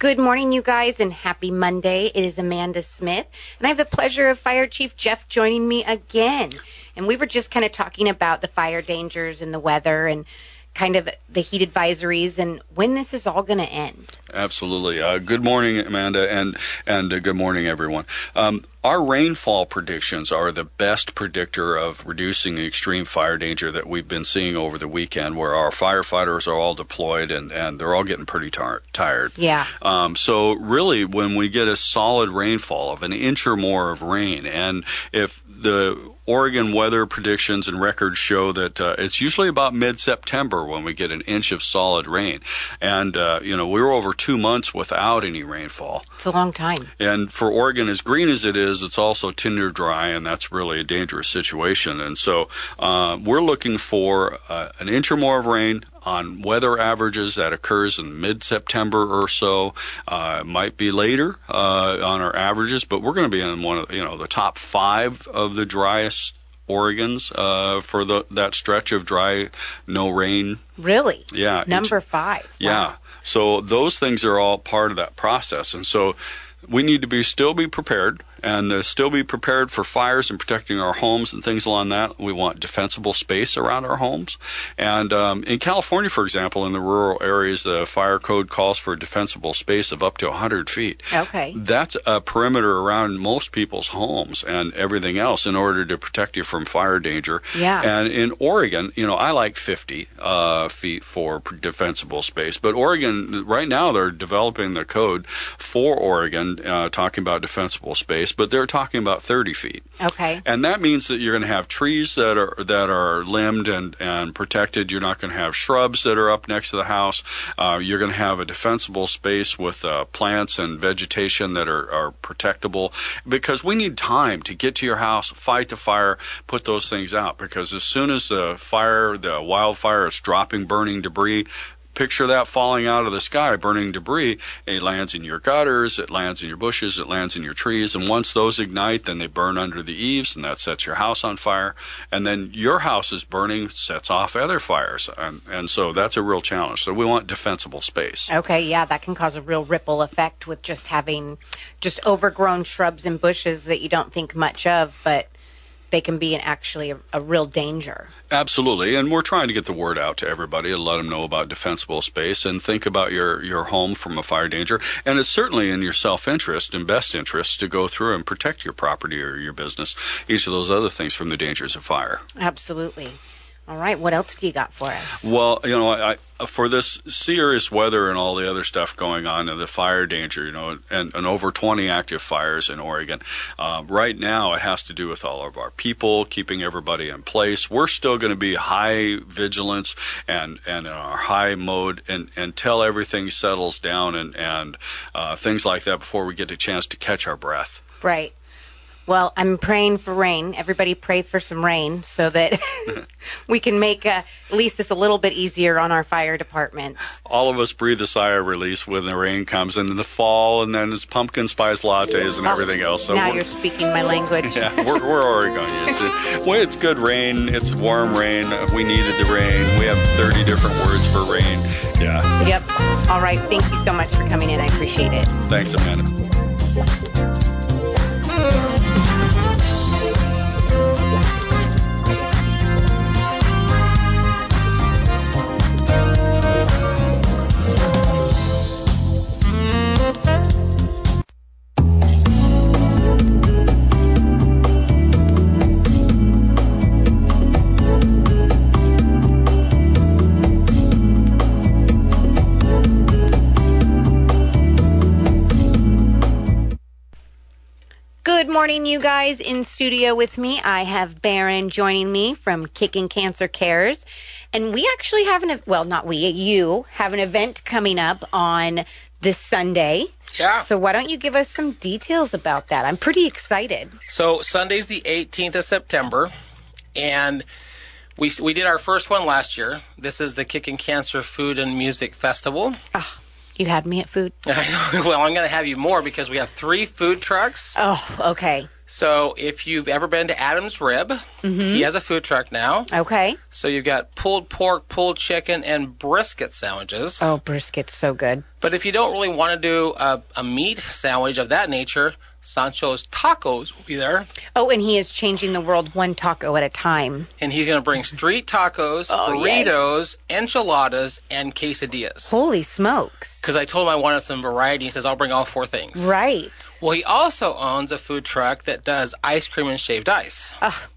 Good morning, you guys, and happy Monday. It is Amanda Smith, and I have the pleasure of Fire Chief Jeff joining me again. And we were just kind of talking about the fire dangers and the weather and kind of the heat advisories and when this is all going to end. Absolutely. Uh, good morning, Amanda, and and uh, good morning, everyone. Um, our rainfall predictions are the best predictor of reducing the extreme fire danger that we've been seeing over the weekend, where our firefighters are all deployed and, and they're all getting pretty tar- tired. Yeah. Um, so, really, when we get a solid rainfall of an inch or more of rain, and if the Oregon weather predictions and records show that uh, it's usually about mid-September when we get an inch of solid rain, and uh, you know we were over two months without any rainfall. It's a long time. And for Oregon, as green as it is, it's also tinder dry, and that's really a dangerous situation. And so uh, we're looking for uh, an inch or more of rain on weather averages that occurs in mid-September or so. Uh, might be later uh, on our averages, but we're going to be in one of you know the top five of the driest Oregon's uh, for the that stretch of dry, no rain. Really? Yeah. Number five. Wow. Yeah. So those things are all part of that process, and so we need to be still be prepared and uh, still be prepared for fires and protecting our homes and things along that. We want defensible space around our homes. And um, in California, for example, in the rural areas, the fire code calls for a defensible space of up to 100 feet. Okay. That's a perimeter around most people's homes and everything else in order to protect you from fire danger. Yeah. And in Oregon, you know, I like 50 uh, feet for defensible space, but Oregon, right now, they're developing the code for Oregon, uh, talking about defensible space, but they're talking about 30 feet. Okay. And that means that you're going to have trees that are that are limbed and, and protected. You're not going to have shrubs that are up next to the house. Uh, you're going to have a defensible space with uh, plants and vegetation that are, are protectable because we need time to get to your house, fight the fire, put those things out. Because as soon as the fire, the wildfire is dropping burning debris, picture that falling out of the sky, burning debris. It lands in your gutters, it lands in your bushes, it lands in your trees, and once those ignite, then they burn under the eaves, and that sets your house on fire. And then your house is burning, sets off other fires, and and so that's a real challenge. So we want defensible space. Okay, yeah, that can cause a real ripple effect with just having just overgrown shrubs and bushes that you don't think much of, but they can be an, actually a, a, real danger. Absolutely, and we're trying to get the word out to everybody to let them know about defensible space and think about your your home from a fire danger. And it's certainly in your self interest and best interest to go through and protect your property or your business, each of those other things from the dangers of fire. Absolutely. All right, what else do you got for us? Well, you know, I, for this serious weather and all the other stuff going on and the fire danger, you know, and, and over 20 active fires in Oregon. Uh, right now, it has to do with all of our people, keeping everybody in place. We're still going to be high vigilance and, and in our high mode and, until everything settles down and, and uh, things like that before we get a chance to catch our breath. Right. Well, I'm praying for rain. Everybody pray for some rain so that we can make uh, at least this a little bit easier on our fire departments. All of us breathe a sigh of release when the rain comes and in the fall, and then it's pumpkin spice lattes and Oh, everything else. So now you're speaking my language. yeah, we're, we're Oregonians. It, well, it's good rain. It's warm rain. We needed the rain. We have 30 different words for rain. Yeah. Yep. All right. Thank you so much for coming in. I appreciate it. Thanks, Amanda. Good morning, you guys. In studio with me, I have Baron joining me from Kicking Cancer Cares. And we actually have an, well, not we, you have an event coming up on this Sunday. Yeah. So why don't you give us some details about that? I'm pretty excited. So Sunday's the 18th of September, and we we did our first one last year. This is the Kicking Cancer Food and Music Festival. Ah, You had me at food. Well, I'm going to have you more because we have three food trucks. Oh, okay. So if you've ever been to Adam's Rib, mm-hmm. he has a food truck now. Okay. So you've got pulled pork, pulled chicken, and brisket sandwiches. Oh, brisket's so good. But if you don't really want to do a, a meat sandwich of that nature, Sancho's Tacos will be there. Oh, and he is changing the world one taco at a time. And he's going to bring street tacos, Oh, yes. burritos, enchiladas, and quesadillas. Holy smokes. Because I told him I wanted some variety. He says, I'll bring all four things. Right. Well, he also owns a food truck that does ice cream and shaved ice.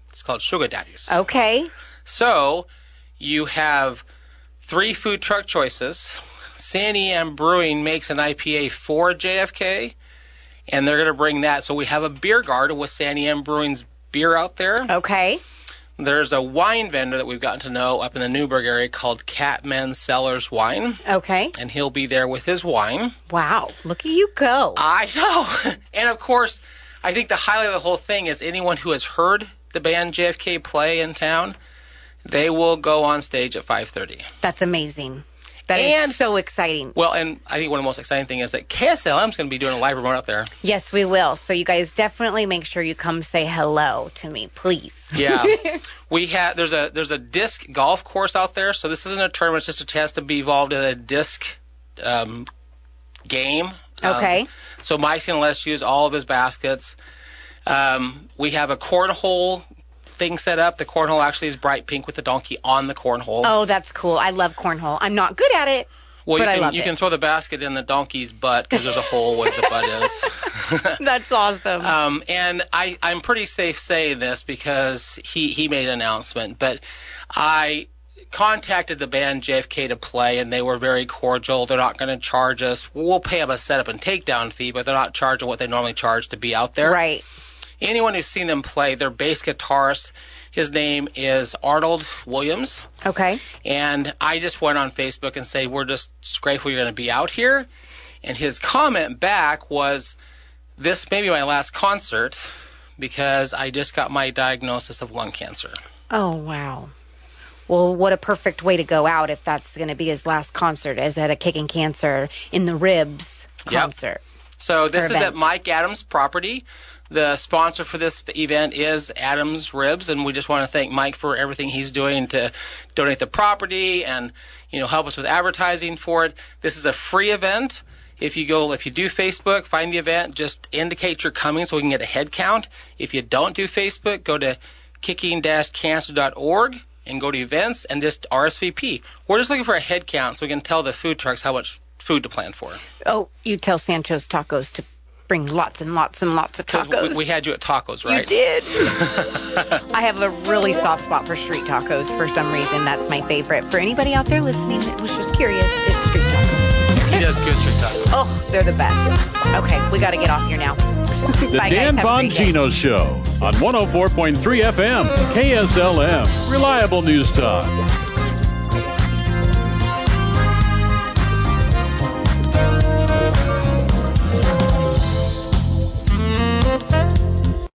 It's called Sugar Daddies. Okay. So you have three food truck choices. Santiam Brewing makes an IPA for JFK, and they're going to bring that. So we have a beer garden with Santiam Brewing's beer out there. Okay. There's a wine vendor that we've gotten to know up in the Newberg area called Catman Cellars Wine, Okay. and he'll be there with his wine. Wow. Look at you go. I know. and of course, I think the highlight of the whole thing is anyone who has heard the band JFK play in town, they will go on stage at 5:30. That's amazing. That is And- so exciting. Well, and I think one of the most exciting thing is that KSLM is going to be doing a live remote out there. Yes, we will. So you guys definitely make sure you come say hello to me, please. Yeah, we have there's a there's a disc golf course out there. So this isn't a tournament; it's just a chance to be involved in a disc um, game. Um, Okay. so Mike's going to let us use all of his baskets. Um, we have a cornhole thing set up. The cornhole actually is bright pink with the donkey on the cornhole. Oh, that's cool. I love cornhole. I'm not good at it, well, but you I can you can throw the basket in the donkey's butt because there's a hole where the butt is. That's awesome. Um, and I, I'm pretty safe saying this because he, he made an announcement, but I contacted the band JFK to play and they were very cordial. They're not going to charge us. We'll pay them a setup and takedown fee, but they're not charging what they normally charge to be out there. right. Anyone who's seen them play, their bass guitarist, his name is Arnold Williams. Okay. And I just went on Facebook and say, we're just grateful you're going to be out here. And his comment back was, this may be my last concert because I just got my diagnosis of lung cancer. Oh, wow. Well, what a perfect way to go out if that's going to be his last concert, is at a kicking cancer in the ribs concert. Yep. So this is event. at Mike Adams' property. The sponsor for this event is Adams Ribs, and we just want to thank Mike for everything he's doing to donate the property and you know help us with advertising for it. This is a free event. If you go, if you do Facebook, find the event, just indicate you're coming so we can get a head count. If you don't do Facebook, go to kicking-cancer.org and go to events and just RSVP. We're just looking for a head count so we can tell the food trucks how much food to plan for. Oh, you tell Sancho's Tacos to bring lots and lots and lots of tacos. we, we had you at tacos, right? You did. I have a really soft spot for street tacos for some reason. That's my favorite. For anybody out there listening that was just curious, it's street tacos. He does good street tacos. Oh, they're the best. Okay, we got to get off here now. The Bye. Dan Have a. Bongino Show on 104.3 FM, KSLM. Reliable news talk.